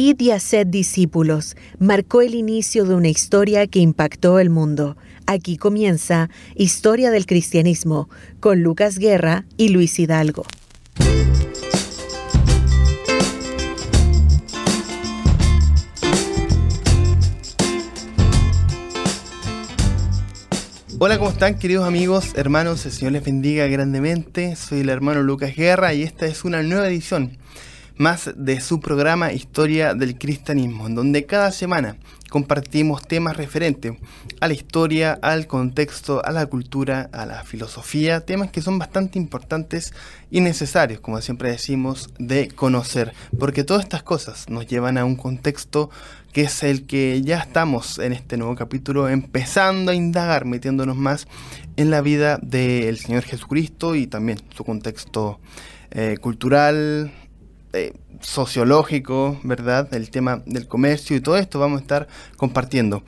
Id y haced discípulos marcó el inicio de una historia que impactó el mundo. Aquí comienza Historia del Cristianismo con Lucas Guerra y Luis Hidalgo. Hola, ¿cómo están queridos amigos, hermanos? El Señor les bendiga grandemente. Soy el hermano Lucas Guerra y esta es una nueva edición más de su programa Historia del Cristianismo, en donde cada semana compartimos temas referentes a la historia, al contexto, a la cultura, a la filosofía, temas que son bastante importantes y necesarios, como siempre decimos, de conocer, porque todas estas cosas nos llevan a un contexto que es el que ya estamos en este nuevo capítulo empezando a indagar, metiéndonos más en la vida del Señor Jesucristo y también su contexto eh, cultural, eh, sociológico, ¿verdad? El tema del comercio y todo esto vamos a estar compartiendo.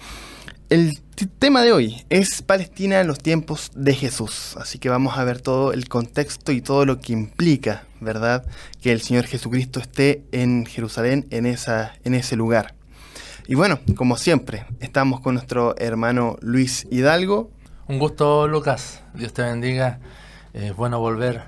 El tema de hoy es Palestina en los tiempos de Jesús, así que vamos a ver todo el contexto y todo lo que implica, ¿verdad? Que el Señor Jesucristo esté en Jerusalén, en, esa, en ese lugar. Y bueno, como siempre, estamos con nuestro hermano Luis Hidalgo. Un gusto, Lucas. Dios te bendiga. Es bueno volver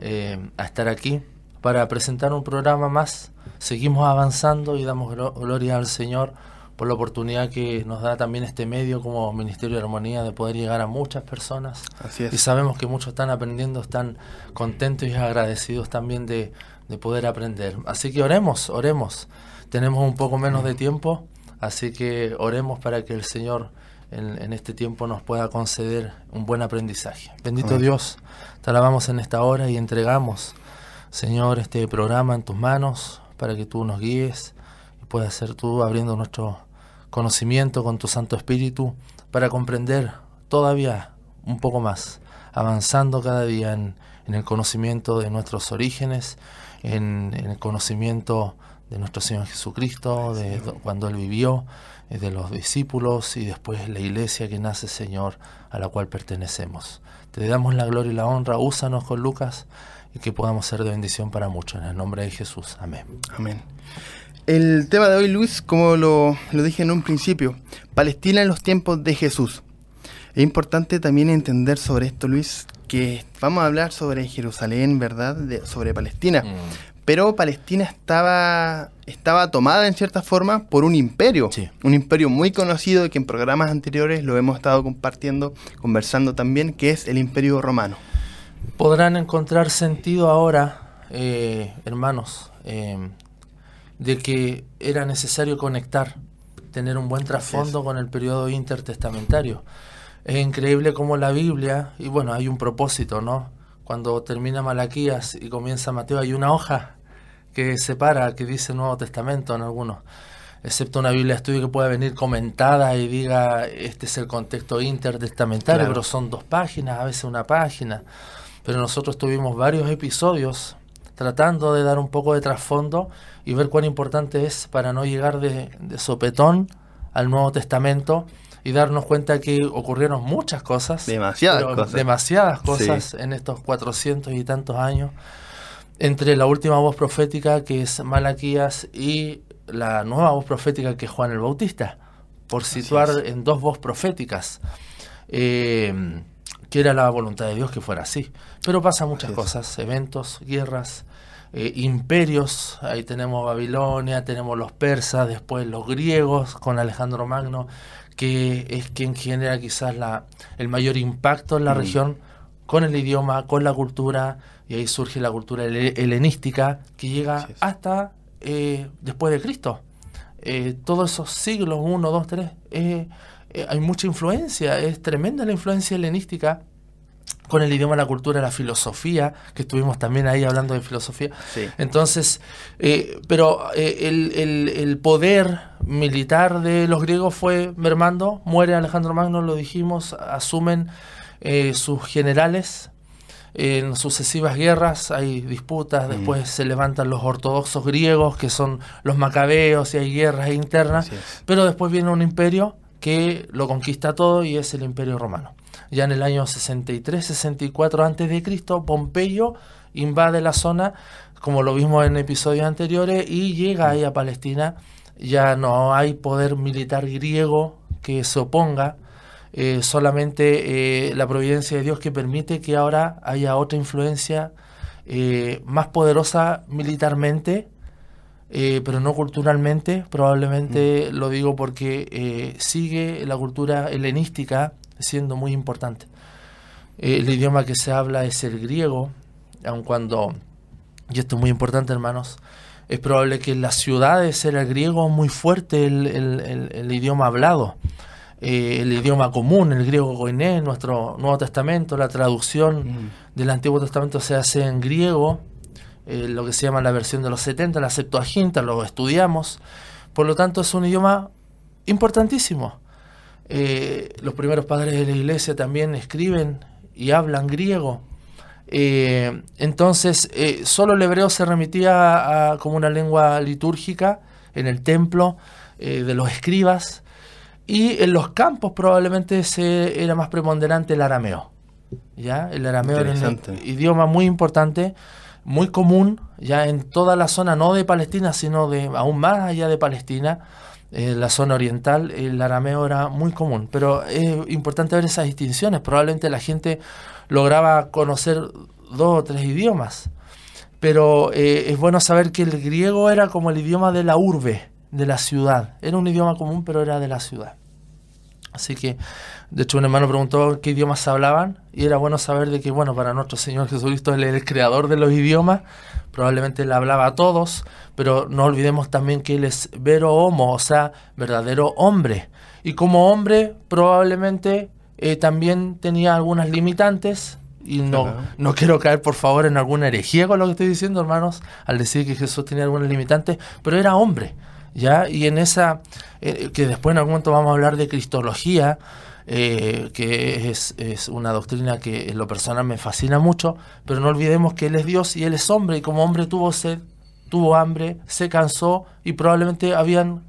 eh, a estar aquí para presentar un programa más. Seguimos avanzando y damos gloria al Señor por la oportunidad que nos da también este medio como Ministerio de Armonía de poder llegar a muchas personas. Así es. Y sabemos que muchos están aprendiendo, están contentos y agradecidos también de, de poder aprender. Así que oremos, oremos. Tenemos un poco menos de tiempo, así que oremos para que el Señor en, en este tiempo nos pueda conceder un buen aprendizaje. Bendito Amén. Dios, te alabamos en esta hora y entregamos Señor, este programa en tus manos para que tú nos guíes y puedas ser tú abriendo nuestro conocimiento con tu Santo Espíritu para comprender todavía un poco más, avanzando cada día en, en el conocimiento de nuestros orígenes, en, en, el conocimiento de nuestro Señor Jesucristo, de cuando Él vivió, eh, de los discípulos y después la iglesia que nace, Señor, a la cual pertenecemos. Te damos la gloria y la honra, úsanos con Lucas y que podamos ser de bendición para muchos. En el nombre de Jesús. Amén. Amén. El tema de hoy, Luis, como lo, lo, dije en un principio, Palestina en los tiempos de Jesús. Es importante también entender sobre esto, Luis, que vamos a hablar sobre Jerusalén, ¿verdad? De, sobre Palestina. Mm. Pero Palestina estaba, estaba tomada en cierta forma por un imperio. Sí. Un imperio muy conocido que en programas anteriores lo hemos estado compartiendo, conversando también, que es el imperio romano podrán encontrar sentido ahora, eh, hermanos, eh, de que era necesario conectar, tener un buen trasfondo con el periodo intertestamentario. Es increíble cómo la Biblia, y bueno, hay un propósito, ¿no? Cuando termina Malaquías y comienza Mateo, hay una hoja que separa, que dice Nuevo Testamento en algunos excepto una Biblia de estudio que pueda venir comentada y diga este es el contexto intertestamentario, Claro. pero son dos páginas, a veces una página. Pero nosotros tuvimos varios episodios tratando de dar un poco de trasfondo y ver cuán importante es para no llegar de, de sopetón al Nuevo Testamento y darnos cuenta que ocurrieron muchas cosas, Demasiadas cosas. demasiadas cosas en estos 400 y tantos años, entre la última voz profética que es Malaquías y la nueva voz profética que es Juan el Bautista, por situar en dos voz proféticas, eh, que era la voluntad de Dios que fuera así. Pero pasan muchas cosas, eventos, guerras, eh, imperios, ahí tenemos Babilonia, tenemos los persas, después los griegos con Alejandro Magno, que es quien genera quizás la, el mayor impacto en la Mm. región con el idioma, con la cultura, y ahí surge la cultura hele- helenística que llega hasta eh, después de Cristo. Eh, todos esos siglos, 1, 2, 3, hay mucha influencia, es tremenda la influencia helenística con el idioma, la cultura, la filosofía, que estuvimos también ahí hablando de filosofía. Sí. Entonces, eh, pero eh, el, el- el poder militar de los griegos fue mermando, muere Alejandro Magno, lo dijimos, asumen eh, sus generales en sucesivas guerras, hay disputas, Mm. después se levantan los ortodoxos griegos, que son los macabeos, y hay guerras internas, pero después viene un imperio que lo conquista todo y es el imperio romano. Ya en el año 63-64 antes de Cristo, Pompeyo invade la zona como lo vimos en episodios anteriores, y llega ahí a Palestina. Ya no hay poder militar griego que se oponga, eh, solamente eh, la providencia de Dios que permite que ahora haya otra influencia eh, más poderosa militarmente, pero no culturalmente. Probablemente mm. lo digo porque sigue la cultura helenística siendo muy importante. el idioma que se habla es el griego, aun cuando, y esto es muy importante hermanos, es probable que en las ciudades era el griego muy fuerte el idioma hablado. Eh, el idioma común, el griego koiné, nuestro Nuevo Testamento, la traducción mm. del Antiguo Testamento se hace en griego, eh, lo que se llama la versión de los 70, la Septuaginta, lo estudiamos. Por lo tanto, es un idioma importantísimo. Eh, los primeros padres de la iglesia también escriben y hablan griego. entonces, solo el hebreo se remitía como una lengua litúrgica en el templo de los escribas y en los campos probablemente se, era más preponderante el arameo. ¿ya? El arameo era un idioma muy importante, muy común, ya en toda la zona, no de Palestina, sino de aún más allá de Palestina, en la zona oriental, el arameo era muy común. Pero es importante ver esas distinciones. Probablemente la gente lograba conocer dos o tres idiomas. Pero eh, es bueno saber que el griego era como el idioma de la urbe, de la ciudad. Era un idioma común, pero era de la ciudad. Así que, de hecho, un hermano preguntó qué idiomas hablaban y era bueno saber de que, bueno, para nuestro Señor Jesucristo Él es el creador de los idiomas, probablemente Él hablaba a todos, pero no olvidemos también que Él es vero homo, o sea, verdadero hombre. Y como hombre, probablemente eh, también tenía algunas limitantes, y no, no quiero caer por favor en alguna herejía con lo que estoy diciendo, hermanos, al decir que Jesús tenía algunas limitantes, pero era hombre. ¿ya? Y en esa, eh, que después en algún momento vamos a hablar de cristología, eh, que es, es, una doctrina que en lo personal me fascina mucho, pero no olvidemos que Él es Dios y Él es hombre, y como hombre tuvo sed, tuvo hambre, se cansó, y probablemente habían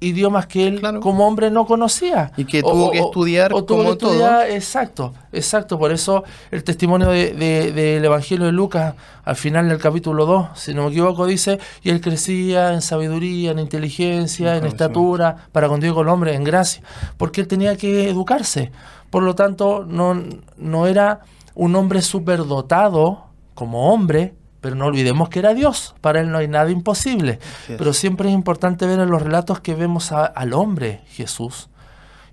idiomas que él como hombre no conocía. Y que tuvo que estudiar o, como todo. Exacto, exacto. Por eso el testimonio del de, Evangelio de Lucas, al final del capítulo 2, si no me equivoco, dice, y él crecía en sabiduría, en inteligencia, en estatura, para con Dios y con el hombre, en gracia, porque él tenía que educarse. Por lo tanto, no, no era un hombre superdotado como hombre, pero no olvidemos que era Dios, para Él no hay nada imposible. Pero siempre es importante ver en los relatos que vemos al hombre Jesús.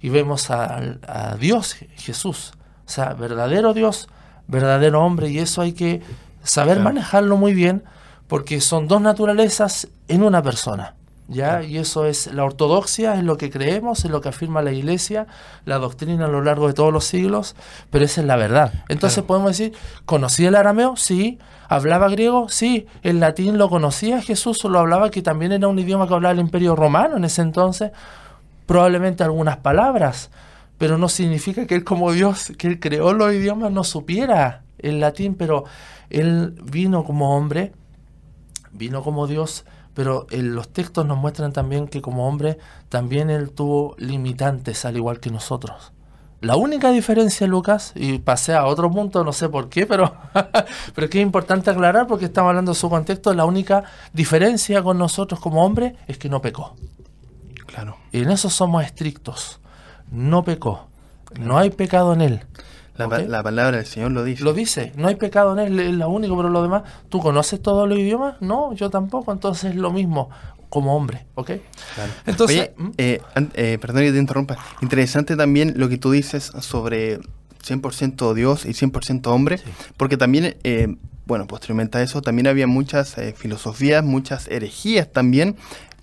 Y vemos a, Dios Jesús, o sea, verdadero Dios, verdadero hombre, y eso hay que saber manejarlo muy bien, porque son dos naturalezas en una persona. ¿Ya? Y eso es la ortodoxia, es lo que creemos, es lo que afirma la iglesia, la doctrina a lo largo de todos los siglos, pero esa es la verdad. Entonces podemos decir, ¿conocía el arameo? Sí. ¿Hablaba griego? Sí. ¿El latín lo conocía Jesús o lo hablaba que también era un idioma que hablaba el imperio romano en ese entonces? Probablemente algunas palabras, pero no significa que él como Dios, que él creó los idiomas, no supiera el latín, pero él vino como hombre, vino como Dios, pero en los textos nos muestran también que como hombre también él tuvo limitantes al igual que nosotros. La única diferencia, Lucas, y pasé a otro punto, no sé por qué, pero, pero es que es importante aclarar porque estamos hablando de su contexto, la única diferencia con nosotros como hombre es que no pecó. Claro. Y en eso somos estrictos. No pecó. No hay pecado en él. La, palabra del Señor lo dice. Lo dice, no hay pecado en él, es lo único, pero lo demás, ¿tú conoces todos los idiomas? No, yo tampoco, entonces es lo mismo como hombre, ¿ok? Entonces, ¿Mm? eh, eh, perdón que te interrumpa, interesante también lo que tú dices sobre 100% Dios y 100% hombre, porque también, eh, bueno, posteriormente a eso, también había muchas filosofías, muchas herejías también,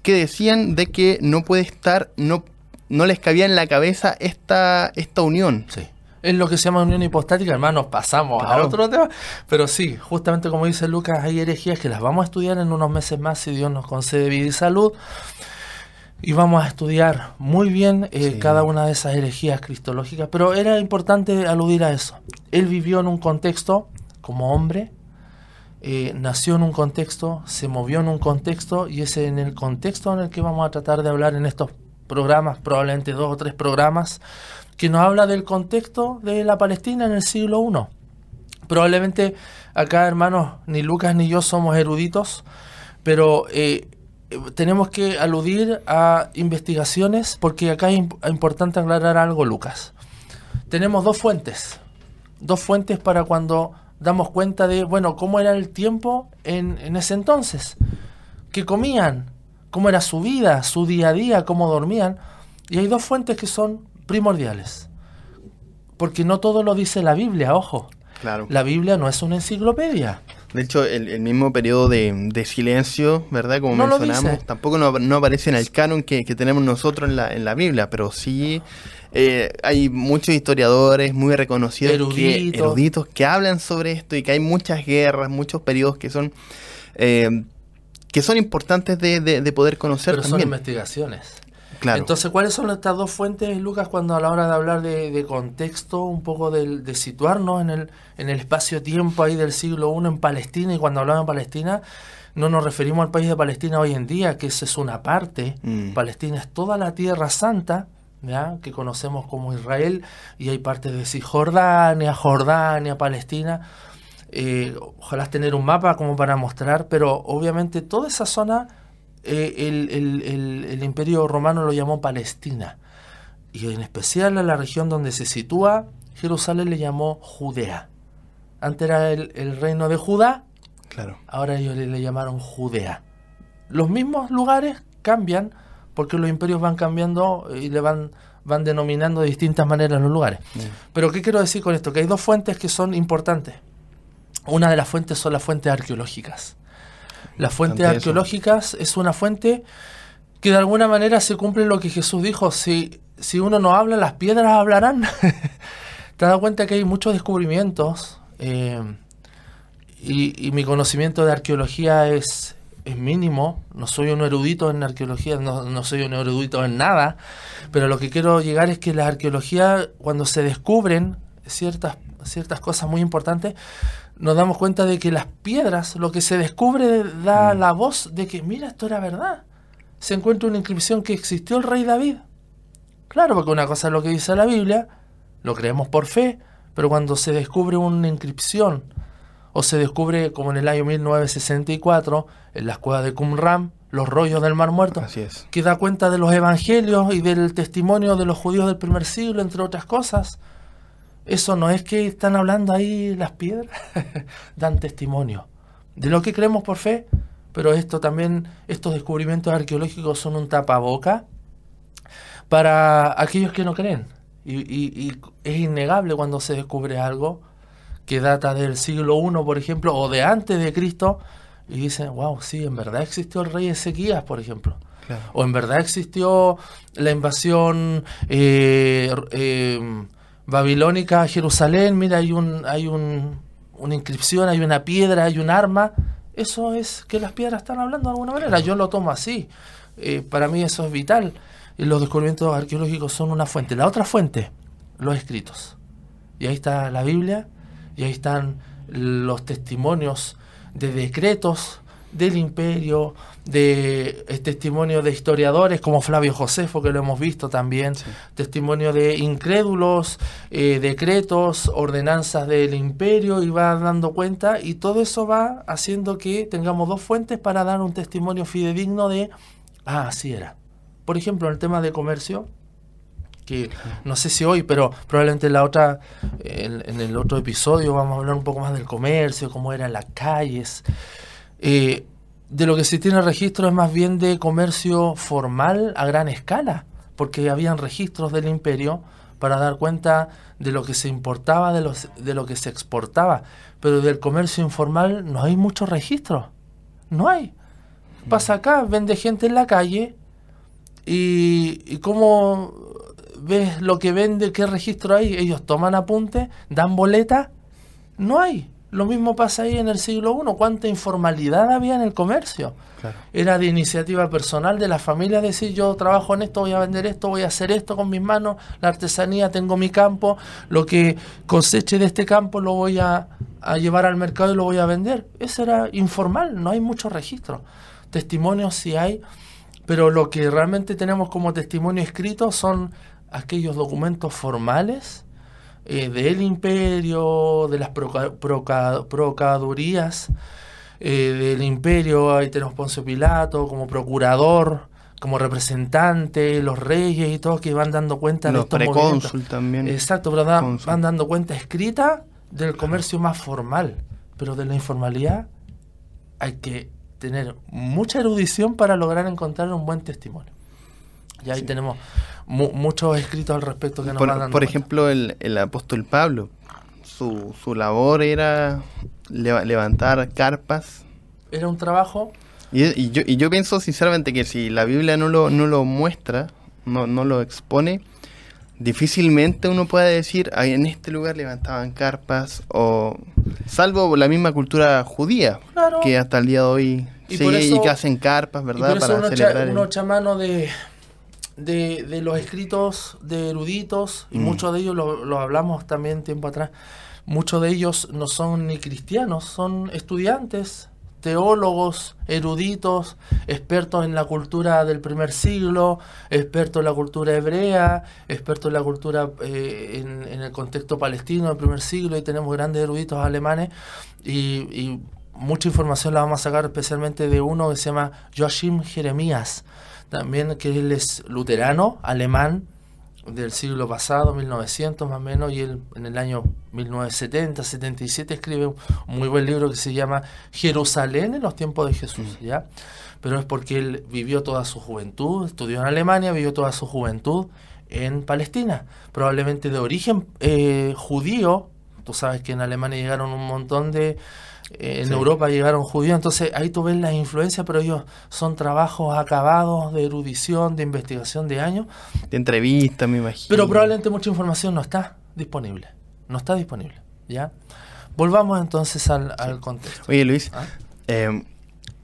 que decían de que no puede estar, no, no les cabía en la cabeza esta, esta unión. Sí es lo que se llama unión hipostática, hermanos, pasamos a otro tema. Pero sí, justamente como dice Lucas, hay herejías que las vamos a estudiar en unos meses más si Dios nos concede vida y salud. Y vamos a estudiar muy bien eh, cada una de esas herejías cristológicas. Pero era importante aludir a eso. Él vivió en un contexto como hombre, eh, nació en un contexto, se movió en un contexto y es en el contexto en el que vamos a tratar de hablar en estos programas, probablemente dos o tres programas, que nos habla del contexto de la Palestina en el siglo I. Probablemente acá, hermanos, ni Lucas ni yo somos eruditos, pero eh, tenemos que aludir a investigaciones porque acá es importante aclarar algo, Lucas. Tenemos dos fuentes, dos fuentes para cuando damos cuenta de, bueno, cómo era el tiempo en, en ese entonces, qué comían, cómo era su vida, su día a día, cómo dormían. Y hay dos fuentes que son primordiales. Porque no todo lo dice la Biblia, ojo. Claro. La Biblia no es una enciclopedia. De hecho, el, mismo periodo de, silencio, ¿verdad? Como no mencionamos, tampoco no, aparece en el canon que, tenemos nosotros en la, en la Biblia, pero sí eh, hay muchos historiadores muy reconocidos, eruditos que hablan sobre esto y que hay muchas guerras, muchos periodos que son... Eh, que son importantes de, poder conocer Pero son investigaciones. Entonces, ¿cuáles son estas dos fuentes, Lucas, cuando a la hora de hablar de, contexto, un poco de, situarnos en el, en el espacio-tiempo ahí del siglo I en Palestina? Y cuando hablamos de Palestina, no nos referimos al país de Palestina hoy en día, que esa es una parte. Mm. Palestina es toda la tierra santa, ¿ya? que conocemos como Israel, y hay partes de Cisjordania, Jordania, Palestina. Eh, ojalá tener un mapa como para mostrar, pero obviamente toda esa zona eh, el, imperio romano lo llamó Palestina. Y en especial a la región donde se sitúa Jerusalén le llamó Judea. Antes era el, reino de Judá, claro. ahora ellos le, llamaron Judea. Los mismos lugares cambian porque los imperios van cambiando y le van, van denominando de distintas maneras los lugares. Pero ¿qué quiero decir con esto? Que hay dos fuentes que son importantes. Una de las fuentes son las fuentes arqueológicas. Las fuentes arqueológicas es una fuente que de alguna manera se cumple lo que Jesús dijo, si, si uno no habla, las piedras hablarán. Te has dado cuenta que hay muchos descubrimientos eh, y, mi conocimiento de arqueología es, es mínimo, no soy un erudito en arqueología, no, no, soy un erudito en nada, pero lo que quiero llegar es que la arqueología, cuando se descubren ciertas, ciertas cosas muy importantes, nos damos cuenta de que las piedras, lo que se descubre, da mm. la voz de que, mira, esto era verdad. Se encuentra una inscripción que existió el rey David. Claro, porque una cosa es lo que dice la Biblia, lo creemos por fe, pero cuando se descubre una inscripción, o se descubre, como en el año 1964, en las cuevas de Qumran, los rollos del Mar Muerto, Así es. que da cuenta de los evangelios y del testimonio de los judíos del primer siglo, entre otras cosas. Eso no es que están hablando ahí las piedras, dan testimonio de lo que creemos por fe, pero esto también, estos descubrimientos arqueológicos son un tapaboca para aquellos que no creen. Y, es innegable cuando se descubre algo que data del siglo I, por ejemplo, o de antes de Cristo, y dicen, wow, sí, en verdad existió el rey Ezequías, por ejemplo. O en verdad existió la invasión eh, eh, babilónica a Jerusalén, mira, hay, un, hay un, una inscripción, hay una piedra, hay un arma. Eso es que las piedras están hablando de alguna manera. Yo lo tomo así. Eh, para mí eso es vital. Y los descubrimientos arqueológicos son una fuente. La otra fuente, los escritos. Y ahí está la Biblia, y ahí están los testimonios de decretos del imperio, de eh, testimonio de historiadores como Flavio Josefo, que lo hemos visto también, testimonio de incrédulos, eh, decretos, ordenanzas del imperio, y va dando cuenta, y todo eso va haciendo que tengamos dos fuentes para dar un testimonio fidedigno de, ah, así era. Por ejemplo, en el tema de comercio, que no sé si hoy, pero probablemente en la otra, en, el otro episodio vamos a hablar un poco más del comercio, cómo eran las calles. Eh, de lo que se tiene registro es más bien de comercio formal a gran escala, porque habían registros del imperio para dar cuenta de lo que se importaba, de, los, de lo que se exportaba, pero del comercio informal no hay muchos registros, no hay. Pasa acá, vende gente en la calle y, y cómo ves lo que vende, qué registro hay, ellos toman apunte, dan boleta, no hay. Lo mismo pasa ahí en el siglo I. ¿Cuánta informalidad había en el comercio? Era de iniciativa personal de la familia decir yo trabajo en esto, voy a vender esto, voy a hacer esto con mis manos, la artesanía, tengo mi campo, lo que coseche de este campo lo voy a, llevar al mercado y lo voy a vender. Eso era informal, no hay mucho registro. Testimonios sí hay, pero lo que realmente tenemos como testimonio escrito son aquellos documentos formales eh, del imperio, de las procuradurías eh, del imperio, ahí tenemos Poncio Pilato como procurador, como representante, los reyes y todos que van dando cuenta de estos precónsul también. Exacto, pero van dando cuenta escrita del comercio más formal, pero de la informalidad hay que tener mucha erudición para lograr encontrar un buen testimonio. Y ahí tenemos muchos escritos al respecto que nos por, van Por ejemplo, el, el, apóstol Pablo, su, su labor era levantar carpas. Era un trabajo. Y, yo, y yo pienso sinceramente que si la Biblia no lo, no lo muestra, no, no lo expone, difícilmente uno puede decir, en este lugar levantaban carpas, o salvo la misma cultura judía, que hasta el día de hoy y, y que hacen carpas, ¿verdad? Para uno celebrar. uno chamano de, de, los escritos de eruditos, y mm. muchos de ellos lo, lo, hablamos también tiempo atrás, muchos de ellos no son ni cristianos, son estudiantes, teólogos, eruditos, expertos en la cultura del primer siglo, expertos en la cultura hebrea, expertos en la cultura eh, en, el contexto palestino del primer siglo, y tenemos grandes eruditos alemanes, y, y mucha información la vamos a sacar especialmente de uno que se llama Joachim Jeremías, también que él es luterano, alemán, del siglo pasado, 1900 más o menos, y él en el año 1970, 77 escribe un muy buen libro que se llama Jerusalén en los tiempos de Jesús, mm. ¿ya? Pero es porque él vivió toda su juventud, estudió en Alemania, vivió toda su juventud en Palestina, probablemente de origen eh, judío, tú sabes que en Alemania llegaron un montón de en Europa llegaron judíos, entonces ahí tú ves las influencias, pero ellos son trabajos acabados de erudición, de investigación de años. De entrevista, me imagino. Pero probablemente mucha información no está disponible, no está disponible, ¿ya? Volvamos entonces al, contexto. Oye Luis, ¿Ah? eh,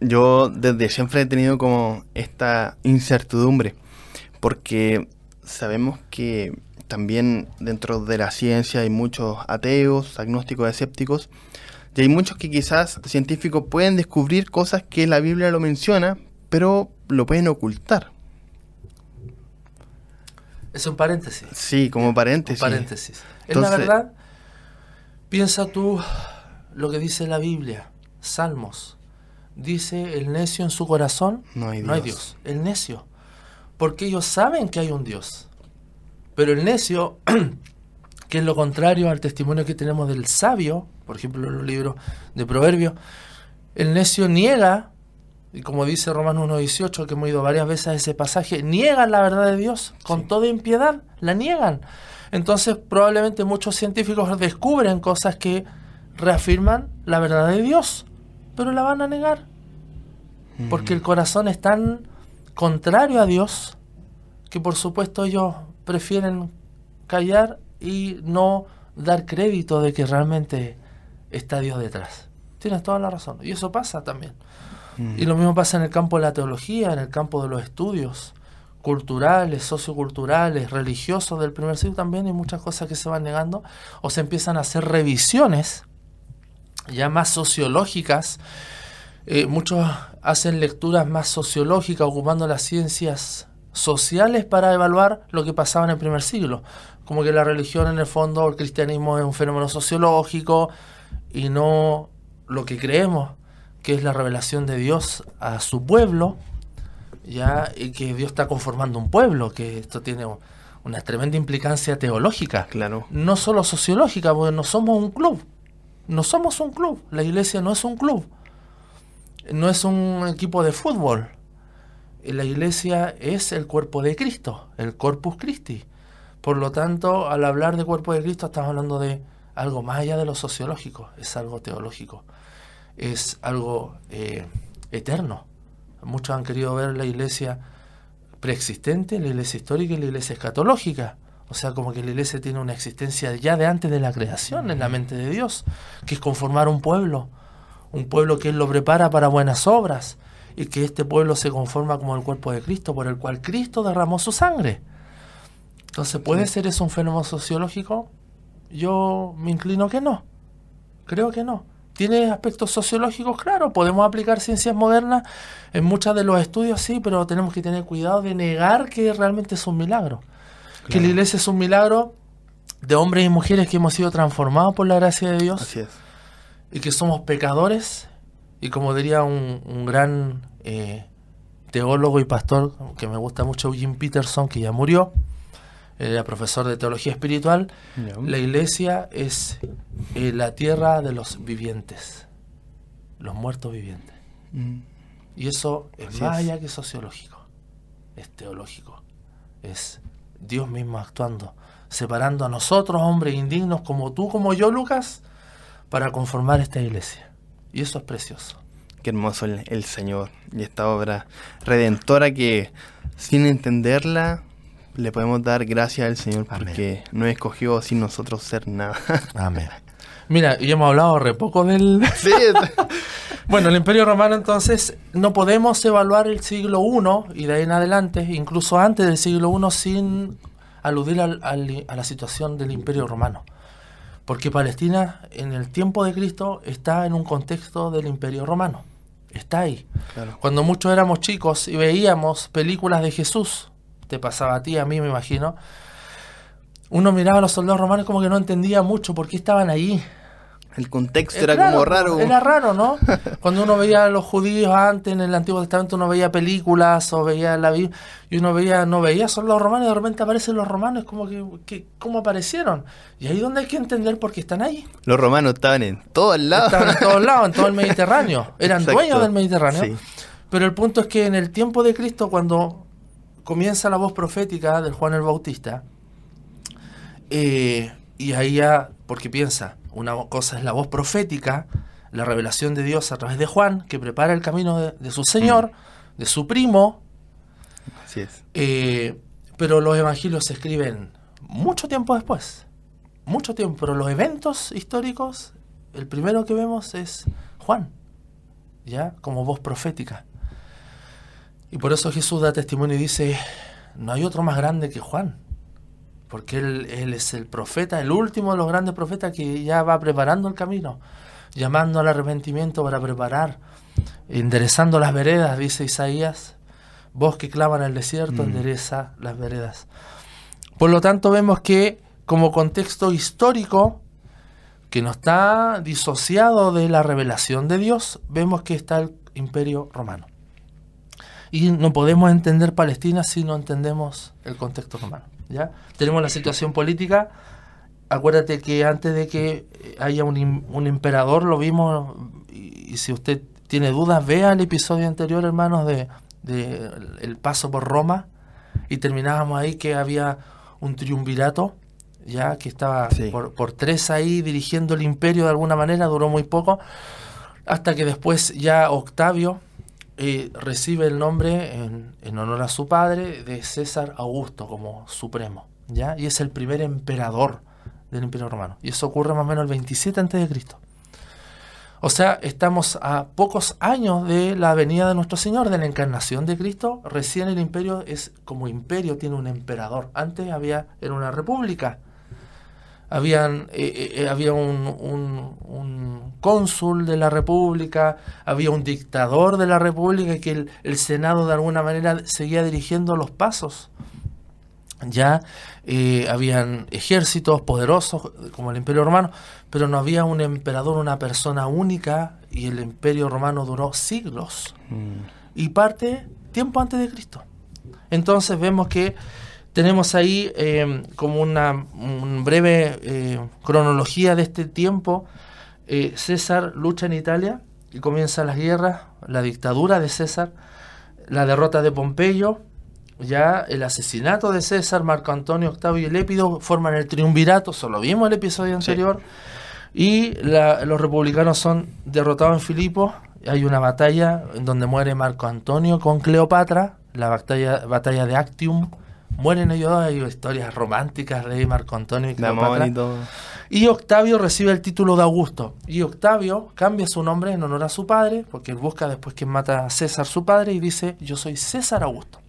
yo desde siempre he tenido como esta incertidumbre, porque sabemos que también dentro de la ciencia hay muchos ateos, agnósticos, escépticos, y hay muchos que quizás científicos pueden descubrir cosas que la Biblia lo menciona, pero lo pueden ocultar. Es un paréntesis. Sí, como paréntesis. paréntesis. Es la verdad, piensa tú lo que dice la Biblia, Salmos. Dice el necio en su corazón, no hay Dios. El necio. Porque ellos saben que hay un Dios. Pero el necio, que es lo contrario al testimonio que tenemos del sabio, por ejemplo en los libros de Proverbios, el necio niega, y como dice Romanos 1.18, que hemos ido varias veces a ese pasaje, niegan la verdad de Dios con toda impiedad, la niegan. Entonces probablemente muchos científicos descubren cosas que reafirman la verdad de Dios, pero la van a negar. Porque el corazón es tan contrario a Dios que por supuesto ellos prefieren callar y no dar crédito de que realmente está Dios detrás. Tienes toda la razón. Y eso pasa también. Mm. Y lo mismo pasa en el campo de la teología, en el campo de los estudios culturales, socioculturales, religiosos del primer siglo también hay muchas cosas que se van negando o se empiezan a hacer revisiones ya más sociológicas. Eh, muchos hacen lecturas más sociológicas ocupando las ciencias sociales para evaluar lo que pasaba en el primer siglo. Como que la religión en el fondo, el cristianismo es un fenómeno sociológico, y no lo que creemos, que es la revelación de Dios a su pueblo, ya y que Dios está conformando un pueblo, que esto tiene una tremenda implicancia teológica, claro. no solo sociológica, porque no somos un club, no somos un club, la iglesia no es un club, no es un equipo de fútbol, la iglesia es el cuerpo de Cristo, el corpus Christi. Por lo tanto, al hablar de cuerpo de Cristo estamos hablando de algo más allá de lo sociológico, es algo teológico, es algo eh, eterno. Muchos han querido ver la iglesia preexistente, la iglesia histórica y la iglesia escatológica. O sea, como que la iglesia tiene una existencia ya de antes de la creación en la mente de Dios, que es conformar un pueblo, un pueblo que Él lo prepara para buenas obras, y que este pueblo se conforma como el cuerpo de Cristo, por el cual Cristo derramó su sangre. Entonces, ¿puede ser eso un fenómeno sociológico? Yo me inclino que no. Creo que no. ¿Tiene aspectos sociológicos? Claro, podemos aplicar ciencias modernas en muchos de los estudios, sí, pero tenemos que tener cuidado de negar que realmente es un milagro. Que la iglesia es un milagro de hombres y mujeres que hemos sido transformados por la gracia de Dios Así es. y que somos pecadores y como diría un, un gran eh, teólogo y pastor que me gusta mucho, Jim Peterson, que ya murió, era profesor de teología espiritual, la iglesia es eh, la tierra de los vivientes, los muertos vivientes. Mm. Y eso es Así más es. allá que sociológico, es teológico, es Dios mismo actuando, separando a nosotros, hombres indignos como tú, como yo, Lucas, para conformar esta iglesia. Y eso es precioso. Qué hermoso el, el Señor y esta obra redentora que sin entenderla le podemos dar gracias al Señor Amén. porque no escogió sin nosotros ser nada. Amén. Mira, y hemos hablado re poco del... sí, Bueno, el Imperio Romano entonces no podemos evaluar el siglo I y de ahí en adelante, incluso antes del siglo I, sin aludir al- al- a la situación del Imperio Romano. Porque Palestina en el tiempo de Cristo está en un contexto del Imperio Romano. Está ahí. claro. Cuando muchos éramos chicos y veíamos películas de Jesús, te pasaba a ti, a mí me imagino, uno miraba a los soldados romanos como que no entendía mucho por qué estaban ahí. El contexto era como raro. Era raro, ¿no? Cuando uno veía a los judíos antes en el Antiguo Testamento, uno veía películas o veía la Biblia y uno veía, no veía solo los romanos y de repente aparecen los romanos, como que, que ¿cómo aparecieron? Y ahí es donde hay que entender por qué están ahí. Los romanos estaban en todos lados. Estaban en todos lados, en todo el Mediterráneo. Eran Exacto. dueños del Mediterráneo. Sí. Pero el punto es que en el tiempo de Cristo, cuando comienza la voz profética del Juan el Bautista, eh, y ahí ya, porque piensa, una cosa es la voz profética, la revelación de Dios a través de Juan, que prepara el camino de, de su Señor, de su primo, Así es. eh, pero los evangelios se escriben mucho tiempo después, mucho tiempo, pero los eventos históricos, el primero que vemos es Juan, ya como voz profética. Y por eso Jesús da testimonio y dice, no hay otro más grande que Juan, porque él, él es el profeta, el último de los grandes profetas que ya va preparando el camino, llamando al arrepentimiento para preparar, enderezando las veredas, dice Isaías, vos que claman el desierto, Mm. endereza las veredas. Por lo tanto, vemos que como contexto histórico, que no está disociado de la revelación de Dios, vemos que está el imperio romano. Y no podemos entender Palestina si no entendemos el contexto romano. ¿ya? Tenemos la situación política. Acuérdate que antes de que eh, haya un, un emperador, lo vimos, y, y si usted tiene dudas, vea el episodio anterior, hermanos, de, de el- el paso por Roma, y terminábamos ahí que había un triunvirato, ya que estaba Sí. por, por tres ahí dirigiendo el imperio de alguna manera, duró muy poco, hasta que después ya Octavio recibe el nombre en, honor a su padre de César Augusto como supremo, ¿ya? Y es el primer emperador del Imperio Romano. Y eso ocurre más o menos el 27 antes de Cristo. O sea, estamos a pocos años de la venida de nuestro Señor, de la encarnación de Cristo. Recién el imperio es como imperio, tiene un emperador. Antes había, era una república. Habían, eh, eh, había un, un- un cónsul de la república, había un dictador de la república y que el, el senado de alguna manera seguía dirigiendo los pasos. Ya eh, habían ejércitos poderosos como el imperio romano, pero no había un emperador, una persona única y el imperio romano duró siglos Mm. y parte tiempo antes de Cristo. Entonces vemos que tenemos ahí eh, como una un breve eh, cronología de este tiempo. Eh, César lucha en Italia y comienzan las guerras, la dictadura de César, la derrota de Pompeyo, ya el asesinato de César, Marco Antonio, Octavio y Lépido forman el triunvirato, solo vimos el episodio anterior, y la- los republicanos son derrotados en Filipo. Hay una batalla en donde muere Marco Antonio con Cleopatra, la batalla, batalla de Actium. Mueren ellos dos, hay historias románticas de Marco Antonio y Cleopatra. y Octavio recibe el título de Augusto. Y Octavio cambia su nombre en honor a su padre, porque él busca después que mata a César su padre y dice, yo soy César Augusto.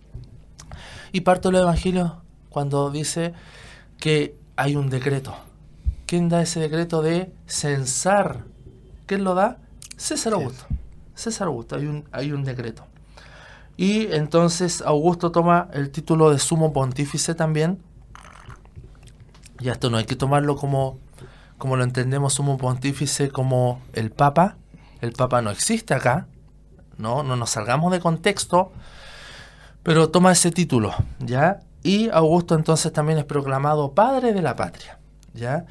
Y parto el Evangelio cuando dice que hay un decreto. ¿Quién da ese decreto de censar? ¿Quién lo da? César Augusto. César Augusto, hay un, hay un decreto. Y entonces Augusto toma el título de sumo pontífice también. Y esto no hay que tomarlo como, como lo entendemos sumo pontífice, como el Papa. El Papa no existe acá, ¿no? No nos salgamos de contexto, pero toma ese título, ¿ya? Y Augusto entonces también es proclamado padre de la patria, ¿ya?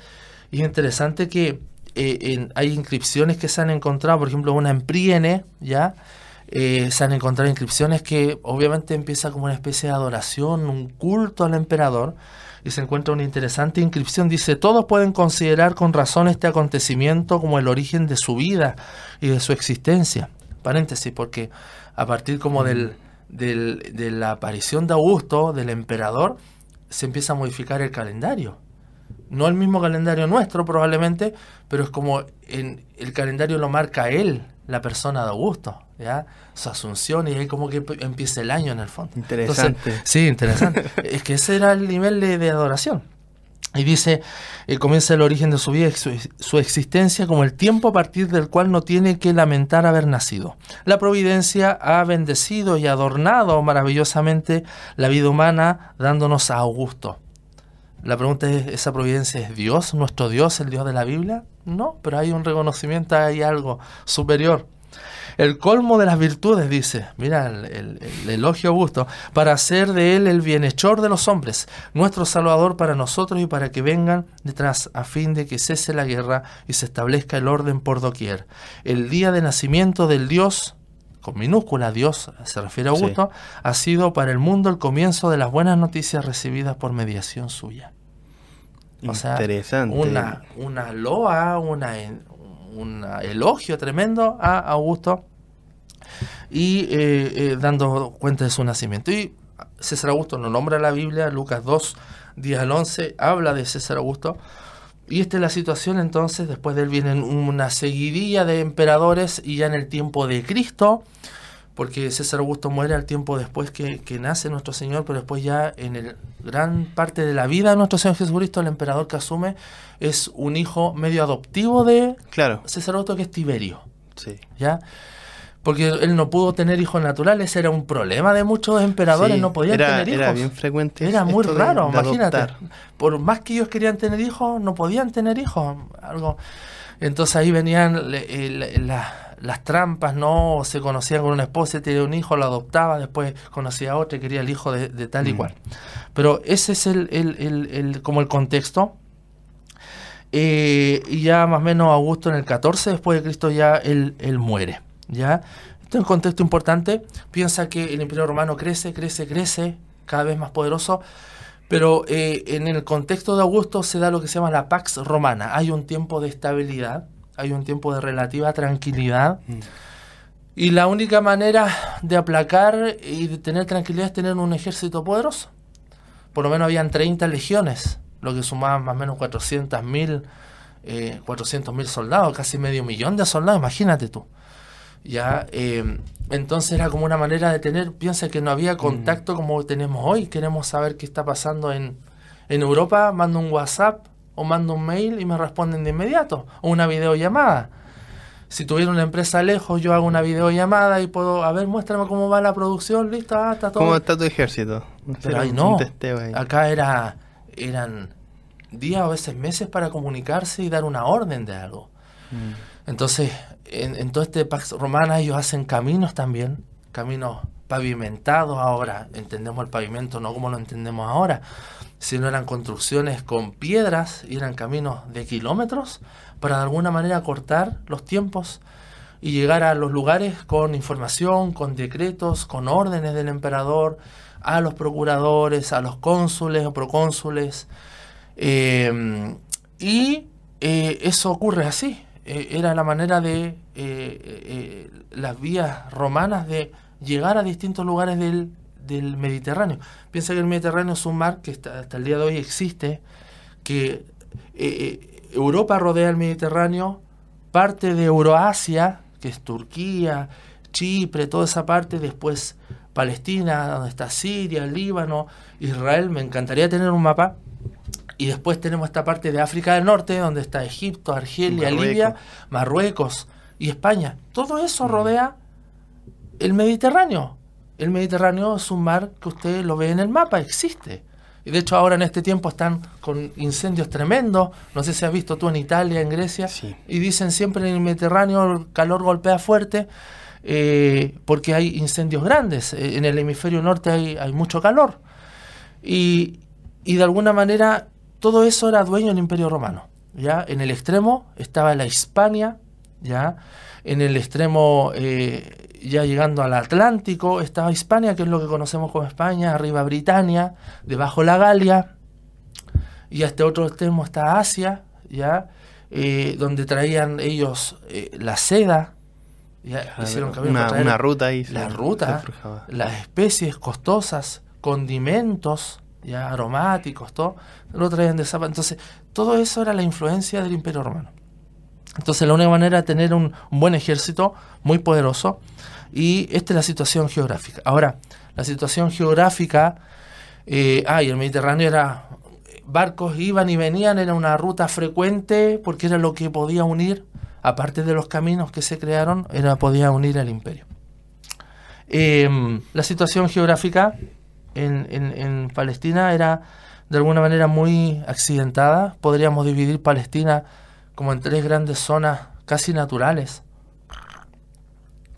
Y es interesante que eh, hay inscripciones que se han encontrado, por ejemplo, una en Priene, ¿ya? Eh, se han encontrado inscripciones que obviamente empieza como una especie de adoración, un culto al emperador, y se encuentra una interesante inscripción. Dice, todos pueden considerar con razón este acontecimiento como el origen de su vida y de su existencia. Paréntesis, porque a partir como del, del, de la aparición de Augusto, del emperador, se empieza a modificar el calendario. No el mismo calendario nuestro probablemente, pero es como en, el calendario lo marca él, la persona de Augusto, ¿ya? su asunción y ahí como que empieza el año en el fondo. Interesante. sí, interesante. es que ese era el nivel de, adoración. Y dice, eh, comienza el origen de su vida, su, su, existencia como el tiempo a partir del cual no tiene que lamentar haber nacido. La providencia ha bendecido y adornado maravillosamente la vida humana dándonos a Augusto. La pregunta es, ¿esa providencia es Dios, nuestro Dios, el Dios de la Biblia? No, pero hay un reconocimiento, hay algo superior. El colmo de las virtudes, dice, mira el, elogio Augusto, para hacer de él el bienhechor de los hombres, nuestro Salvador para nosotros y para que vengan detrás, a fin de que cese la guerra y se establezca el orden por doquier. El día de nacimiento del Dios, con minúscula Dios se refiere a Augusto, ha sido para el mundo el comienzo de las buenas noticias recibidas por mediación suya. O Interesante. una, una loa, una, un elogio tremendo a Augusto y eh, eh, dando cuenta de su nacimiento. Y César Augusto lo nombra la Biblia, Lucas 2, 10 al 11, habla de César Augusto. Y esta es la situación entonces, después de él vienen una seguidilla de emperadores y ya en el tiempo de Cristo, porque César Augusto muere al tiempo después que, nace nuestro Señor, pero después ya en el gran parte de la vida de nuestro Señor Jesucristo, el emperador que asume es un hijo medio adoptivo de claro. César Augusto, que es Tiberio. Sí. ¿Ya? Porque él no pudo tener hijos naturales, era un problema de muchos emperadores, no podían tener hijos. Era bien frecuente. Era muy raro, imagínate. Por más que ellos querían tener hijos, no podían tener hijos. Algo. Entonces ahí venían las trampas, ¿no? Se conocían con una esposa, tenía un hijo, lo adoptaba, después conocía a otro y quería el hijo de, tal y mm. cual. Pero ese es el, el, como el contexto. Eh, y ya más o menos Augusto en el 14 después de Cristo ya él, él muere. ¿Ya? Esto es un contexto importante. Piensa que el Imperio Romano crece, crece, crece, cada vez más poderoso. Pero eh, en el contexto de Augusto se da lo que se llama la Pax Romana. Hay un tiempo de estabilidad, hay un tiempo de relativa tranquilidad. Mm. Y la única manera de aplacar y de tener tranquilidad es tener un ejército poderoso. Por lo menos habían 30 legiones, lo que sumaba más o menos 400.000 eh, 400 soldados, casi medio millón de soldados, imagínate tú. ¿Ya? Eh, entonces era como una manera de tener, piensa que no había contacto como tenemos hoy, queremos saber qué está pasando en, en Europa, mando un WhatsApp o mando un mail y me responden de inmediato, o una videollamada. Si tuviera una empresa lejos, yo hago una videollamada y puedo, a ver, muéstrame cómo va la producción, listo, ah, está todo. ¿Cómo está tu ejército? Pero ahí no, acá era, eran días o a veces meses para comunicarse y dar una orden de algo. Mm. Entonces, en, todo este Pax Romana ellos hacen caminos también, caminos pavimentados ahora. Entendemos el pavimento no como lo entendemos ahora, sino eran construcciones con piedras y eran caminos de kilómetros para de alguna manera cortar los tiempos y llegar a los lugares con información, con decretos, con órdenes del emperador, a los procuradores, a los cónsules o procónsules. Eh, y eh, eso ocurre así. Eh, era la manera de eh, eh, las vías romanas de llegar a distintos lugares del, del, Mediterráneo. Piensa que el Mediterráneo es un mar que hasta el día de hoy existe, que Europa rodea el Mediterráneo, parte de Euroasia, que es Turquía, Chipre, toda esa parte, después Palestina, donde está Siria, Líbano, Israel. Me encantaría tener un mapa y después tenemos esta parte de África del Norte, donde está Egipto, Argelia, Libia, Marruecos y España. Todo eso mm. rodea el Mediterráneo. El Mediterráneo es un mar que usted lo ve en el mapa, existe. Y de hecho ahora en este tiempo están con incendios tremendos. No sé si has visto tú en Italia, en Grecia. Sí. Y dicen siempre en el Mediterráneo el calor golpea fuerte eh, porque hay incendios grandes. Eh, en el hemisferio norte hay, hay mucho calor. Y, y de alguna manera todo eso era dueño del Imperio Romano. ¿ya? En el extremo estaba la Hispania, ¿ya? en el extremo eh, ya llegando al Atlántico estaba Hispania, que es lo que conocemos como España, arriba Britania, debajo la Galia, y a este otro extremo está Asia, ¿ya? Eh, donde traían ellos eh, la seda, ya hicieron camino para una, una ruta ahí. la ruta, las especies costosas, condimentos, ya aromáticos, todo, lo traían de Zapa. Entonces, todo eso era la influencia del Imperio Romano. Entonces, la única manera de tener un, buen ejército muy poderoso, y esta es la situación geográfica. Ahora, la situación geográfica, eh, ah, y el Mediterráneo era, barcos iban y venían, era una ruta frecuente, porque era lo que podía unir, aparte de los caminos que se crearon, era podía unir al imperio. Eh, la situación geográfica en, en- en Palestina era de alguna manera muy accidentada. Podríamos dividir Palestina como en tres grandes zonas casi naturales,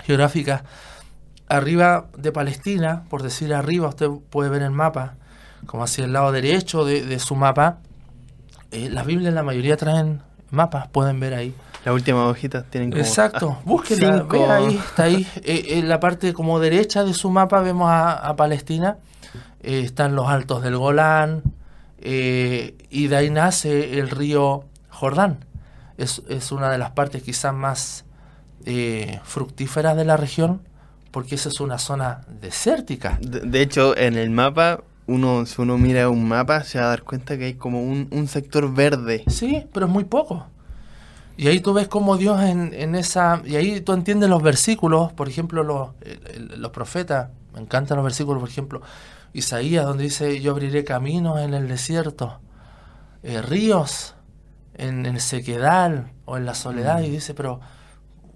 geográficas. Arriba de Palestina, por decir arriba, usted puede ver el mapa, como hacia el lado derecho de, de su mapa. eh, las Biblias, la mayoría traen mapas, pueden ver ahí. Las últimas hojitas tienen como. Exacto, búsquela, ahí, está ahí. Eh, en la parte como derecha de su mapa vemos a, a Palestina, eh, están los altos del Golán, eh, y de ahí nace el río Jordán. Es, es una de las partes quizás más eh, fructíferas de la región, porque esa es una zona desértica. De, de hecho, en el mapa, uno, si uno mira un mapa, se va a dar cuenta que hay como un, un sector verde. Sí, pero es muy poco. Y ahí tú ves cómo Dios en, en esa... Y ahí tú entiendes los versículos, por ejemplo, los, el- los profetas, me encantan los versículos, por ejemplo, Isaías, donde dice, yo abriré caminos en el desierto, eh, ríos en el sequedal o en la soledad, y dice, pero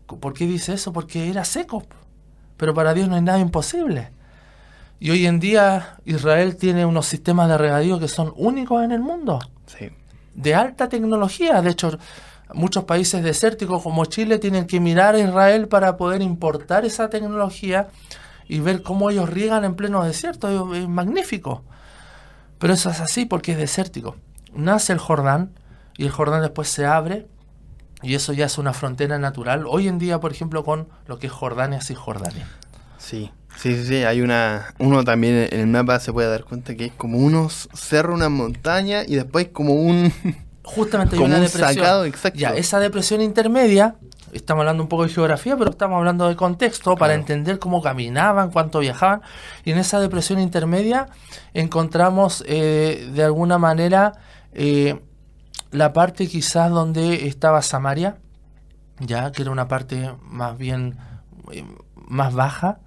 ¿por qué dice eso? Porque era seco. Pero para Dios no hay nada imposible. Y hoy en día Israel tiene unos sistemas de regadío que son únicos en el mundo Sí. de alta tecnología. De hecho, muchos países desérticos como Chile tienen que mirar a Israel para poder importar esa tecnología y ver cómo ellos riegan en pleno desierto. Es, magnífico. Pero eso es así porque es desértico. Nace el Jordán y el Jordán después se abre y eso ya es una frontera natural. Hoy en día, por ejemplo, con lo que es Jordania, sí Jordania. Sí. Sí, sí, sí, hay una... Uno también en el mapa se puede dar cuenta que es como unos cerros, una montaña y después como un... Justamente hay Como una un depresión. sacado, exacto. Ya, esa depresión intermedia, estamos hablando un poco de geografía, pero estamos hablando de contexto para entender cómo caminaban, cuánto viajaban. Y en esa depresión intermedia encontramos eh, de alguna manera eh, la parte quizás donde estaba Samaria, ya que era una parte más bien eh, más baja.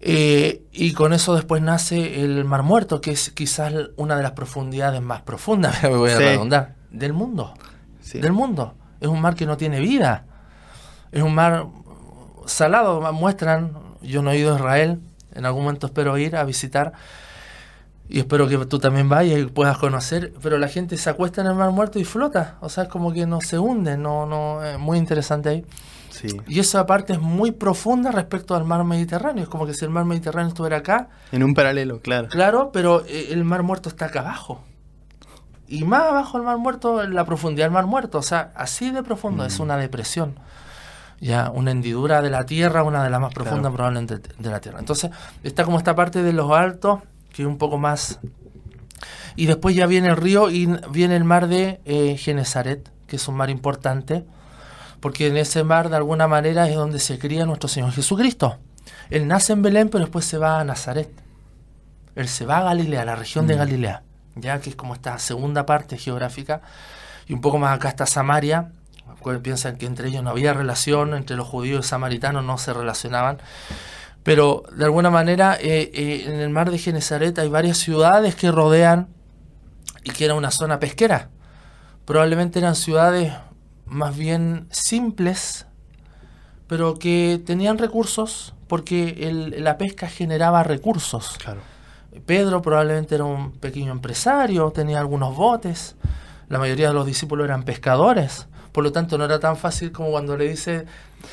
Eh, y con eso después nace el Mar Muerto, que es quizás una de las profundidades más profundas, me voy a Sí. redundar, del mundo. Sí. Del mundo. Es un mar que no tiene vida. Es un mar salado. Muestran, yo no he ido a Israel, en algún momento espero ir a visitar. Y espero que tú también vayas y puedas conocer. Pero la gente se acuesta en el mar muerto y flota. O sea, es como que no se hunde. No, no, es muy interesante ahí. Sí. Y esa parte es muy profunda respecto al mar Mediterráneo. Es como que si el mar Mediterráneo estuviera acá, En un paralelo, claro. claro, pero eh, el mar muerto está acá abajo. Y más abajo el mar muerto, la profundidad del mar muerto. O sea, así de profundo, es una depresión. Ya, una hendidura de la tierra, una de las más profundas Claro. probablemente de la tierra. Entonces, está como esta parte de los altos, que es un poco más... Y después ya viene el río y viene el mar de eh, Genezaret, que es un mar importante, porque en ese mar de alguna manera es donde se cría nuestro Señor Jesucristo. Él nace en Belén, pero después se va a Nazaret. Él se va a Galilea, la región de Galilea, ya que es como esta segunda parte geográfica. Y un poco más acá está Samaria. Piensan que entre ellos no había relación, entre los judíos y samaritanos no se relacionaban. Pero de alguna manera eh, eh, en el mar de Genezaret hay varias ciudades que rodean y que era una zona pesquera. Probablemente eran ciudades más bien simples, pero que tenían recursos porque el- la pesca generaba recursos. Claro. Pedro probablemente era un pequeño empresario, tenía algunos botes, la mayoría de los discípulos eran pescadores, por lo tanto no era tan fácil como cuando le dice,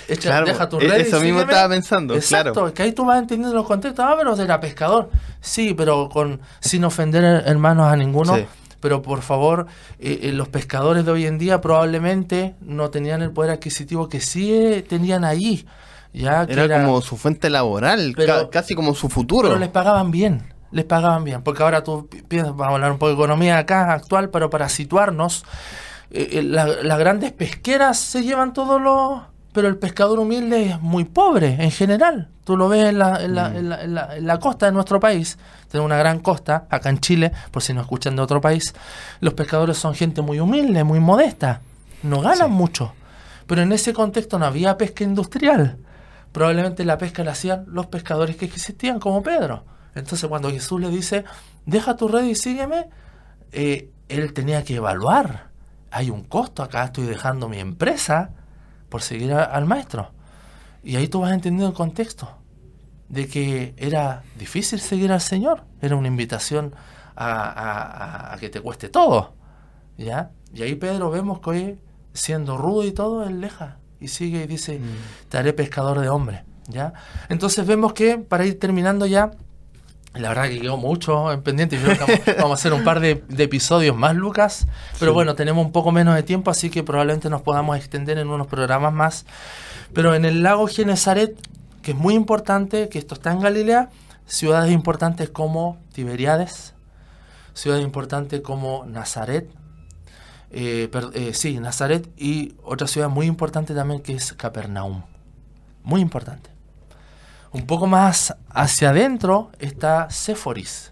Echa, deja tu e- red. Eso mismo estaba pensando. Exacto, claro. que ahí tú vas entendiendo los contextos. Ah, pero era pescador. Sí, pero con sin ofender hermanos a ninguno. Sí. Pero por favor, eh, eh, los pescadores de hoy en día probablemente no tenían el poder adquisitivo que sí eh, tenían allí. Ya, que era, como su fuente laboral, Pero- casi como su futuro. pero les pagaban bien, les pagaban bien. Porque ahora tú pi- piensas, vamos a hablar un poco de economía acá actual, pero para situarnos, eh, la- las grandes pesqueras se llevan todos los... Pero el pescador humilde es muy pobre en general. Tú lo ves en la, en la- en la- en la- en la costa de nuestro país. Tenemos una gran costa, acá en Chile, por si nos escuchan de otro país. Los pescadores son gente muy humilde, muy modesta. No ganan mucho. Pero en ese contexto no había pesca industrial probablemente la pesca la hacían los pescadores que existían, como Pedro. Entonces, cuando Jesús le dice, deja tu red y sígueme, eh, él tenía que evaluar. Hay un costo acá, estoy dejando mi empresa por seguir a- al maestro. Y ahí tú vas entendiendo el contexto de que era difícil seguir al Señor. Era una invitación a, a- a- que te cueste todo. ¿Ya? Y ahí Pedro vemos que hoy, siendo rudo y todo, él deja y sigue y dice, te haré pescador de hombres. ¿Ya? Entonces vemos que, para ir terminando ya, la verdad que quedó mucho en pendiente. Yo creo que vamos, vamos a hacer un par de, de episodios más, Lucas. Pero bueno, tenemos un poco menos de tiempo, así que probablemente nos podamos extender en unos programas más. Pero en el lago Genezaret, que es muy importante, que esto está en Galilea, ciudades importantes como Tiberiades, ciudades importantes como Nazaret, eh, per- eh, sí, Nazaret, y otra ciudad muy importante también que es Capernaum. Muy importante. Un poco más hacia adentro está Séforis.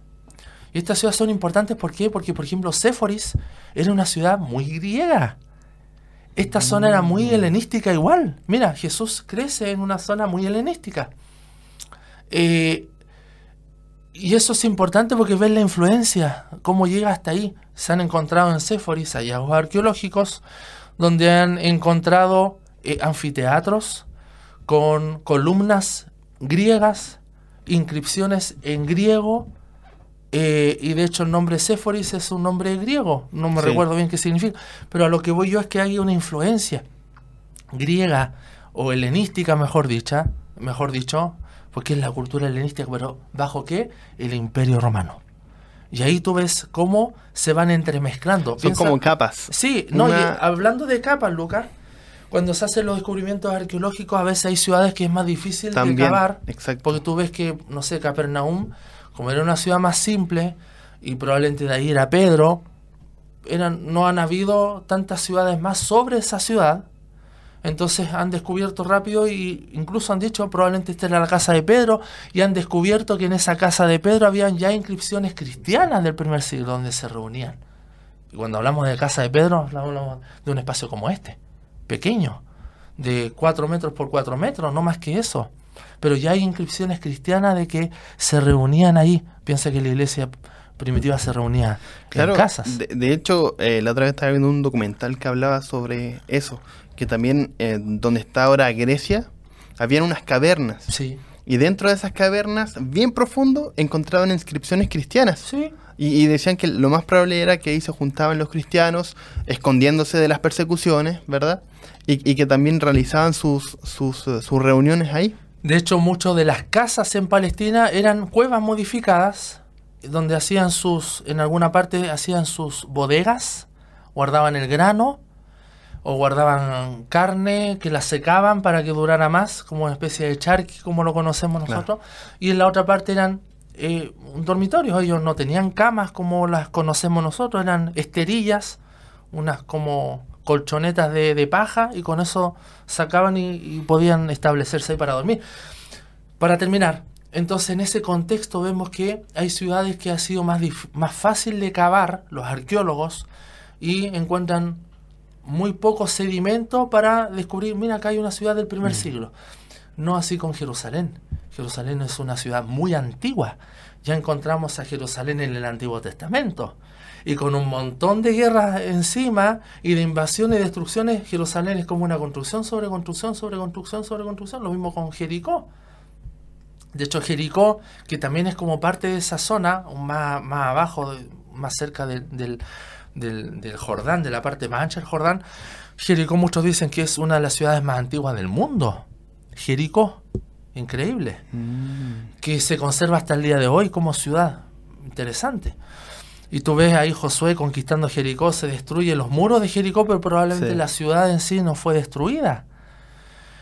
Y estas ciudades son importantes ¿por qué? porque, por ejemplo, Séforis era una ciudad muy griega. Esta zona era muy helenística igual. Mira, Jesús crece en una zona muy helenística. Eh, y eso es importante porque ves la influencia, cómo llega hasta ahí. Se han encontrado en Séforis hallazgos arqueológicos donde han encontrado eh, anfiteatros con columnas griegas, inscripciones en griego, eh, y de hecho el nombre Séforis es un nombre griego, no me Sí. recuerdo bien qué significa, pero a lo que voy yo es que hay una influencia griega o helenística, mejor dicha, mejor dicho, porque es la cultura helenística, pero ¿bajo qué? El imperio romano. Y ahí tú ves cómo se van entremezclando. Son Piensa- como capas. Sí, no, Una- y hablando de capas, Lucas, cuando se hacen los descubrimientos arqueológicos, a veces hay ciudades que es más difícil También, de cavar. exacto. Porque tú ves que, no sé, Capernaum, como era una ciudad más simple, y probablemente de ahí era Pedro, eran, no han habido tantas ciudades más sobre esa ciudad. Entonces han descubierto rápido y incluso han dicho probablemente esta era la casa de Pedro y han descubierto que en esa casa de Pedro habían ya inscripciones cristianas del primer siglo donde se reunían. Y cuando hablamos de casa de Pedro, hablamos de un espacio como este, pequeño, de 4 metros por 4 metros, no más que eso. Pero ya hay inscripciones cristianas de que se reunían ahí. Piensa que la iglesia primitiva se reunía Claro, en casas. De, de hecho, eh, la otra vez estaba viendo un documental que hablaba sobre eso, que también eh, donde está ahora Grecia, habían unas cavernas. Sí, Y dentro de esas cavernas, bien profundo, encontraban inscripciones cristianas. sí, Y, y decían que lo más probable era que ahí se juntaban los cristianos, escondiéndose de las persecuciones, ¿verdad? Y, y que también realizaban sus, sus, eh, sus reuniones ahí. De hecho, muchas de las casas en Palestina eran cuevas modificadas, donde hacían sus, en alguna parte hacían sus bodegas, guardaban el grano, o guardaban carne que la secaban para que durara más, como una especie de charqui, como lo conocemos Claro. nosotros, y en la otra parte eran eh, dormitorios, ellos no tenían camas como las conocemos nosotros, eran esterillas, unas como colchonetas de, de paja, y con eso sacaban y, y podían establecerse ahí para dormir. Para terminar, entonces en ese contexto vemos que hay ciudades que ha sido más, más fácil de cavar, los arqueólogos, y encuentran muy poco sedimento para descubrir, mira, acá hay una ciudad del primer siglo. No así con Jerusalén. Jerusalén es una ciudad muy antigua. Ya encontramos a Jerusalén en el Antiguo Testamento. Y con un montón de guerras encima y de invasiones y destrucciones, Jerusalén es como una construcción sobre construcción sobre construcción sobre construcción. Lo mismo con Jericó. De hecho, Jericó, que también es como parte de esa zona, más, más abajo, más cerca del, del, del, Jordán, de la parte más ancha del Jordán, Jericó muchos dicen que es una de las ciudades más antiguas del mundo. Jericó, increíble, mm. que se conserva hasta el día de hoy como ciudad. Interesante. Y tú ves ahí Josué conquistando Jericó, se destruye los muros de Jericó, pero probablemente la ciudad en sí no fue destruida.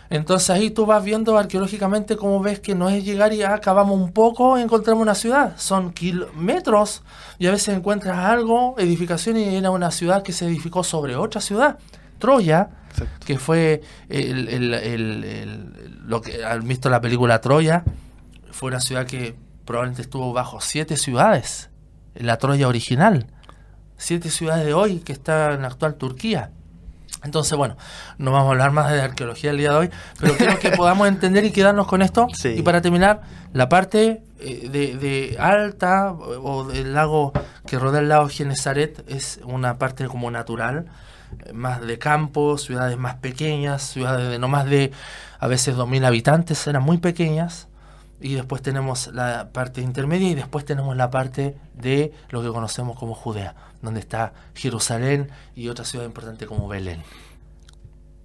Entonces ahí tú vas viendo arqueológicamente cómo ves que no es llegar y acabamos un poco y encontramos una ciudad. Son kilómetros y a veces encuentras algo, edificación y era una ciudad que se edificó sobre otra ciudad. Troya, que fue lo que han visto la película Troya, fue una ciudad que probablemente estuvo bajo siete ciudades, la Troya original. Siete ciudades de hoy que está en la actual Turquía. Entonces, bueno, no vamos a hablar más de arqueología el día de hoy, pero creo que podamos entender y quedarnos con esto. Y para terminar, la parte eh, de, alta o del lago que rodea el lago Genesaret es una parte como natural, eh, más de campo, ciudades más pequeñas, ciudades de no más de a veces 2.000 habitantes, eran muy pequeñas. Y después tenemos la parte intermedia y después tenemos la parte de lo que conocemos como Judea donde está Jerusalén y otra ciudad importante como Belén.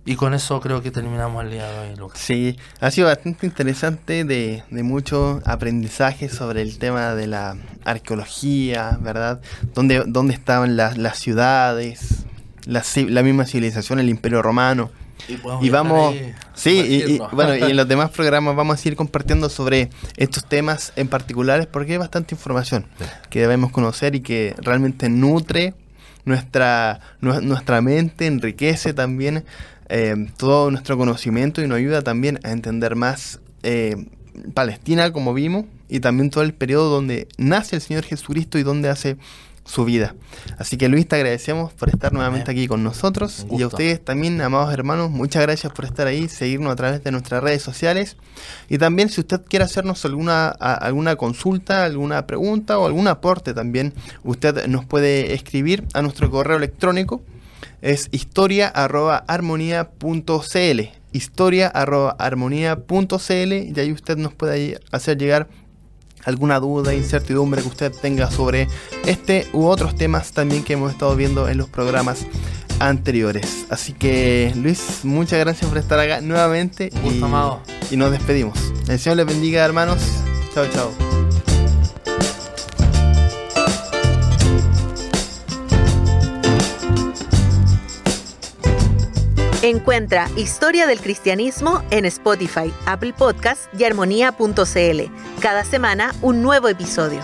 Y con eso creo que terminamos el día de hoy, Lucas. Sí, ha sido bastante interesante de, de mucho aprendizaje sobre el tema de la arqueología, ¿verdad? Dónde, dónde estaban las, las ciudades, la, la misma civilización, el imperio romano. Y, vamos, sí, y, bueno, y en los demás programas vamos a ir compartiendo sobre estos temas en particulares porque hay bastante información que debemos conocer y que realmente nutre nuestra, nuestra mente, enriquece también eh, todo nuestro conocimiento y nos ayuda también a entender más eh, Palestina como vimos y también todo el periodo donde nace el Señor Jesucristo y donde hace su vida. Así que Luis, te agradecemos por estar nuevamente aquí con nosotros. y a ustedes también, amados hermanos, muchas gracias por estar ahí, seguirnos a través de nuestras redes sociales. Y también si usted quiere hacernos alguna, alguna consulta, alguna pregunta o algún aporte también, usted nos puede escribir a nuestro correo electrónico, es historia.armonía.cl historia.armonía.cl y ahí usted nos puede hacer llegar alguna duda, incertidumbre que usted tenga sobre este u otros temas también que hemos estado viendo en los programas anteriores. Así que Luis, muchas gracias por estar acá nuevamente y, y nos despedimos. El Señor les bendiga hermanos. Chao, chao. Encuentra Historia del Cristianismo en Spotify, Apple Podcast y armonía.cl. Cada semana un nuevo episodio.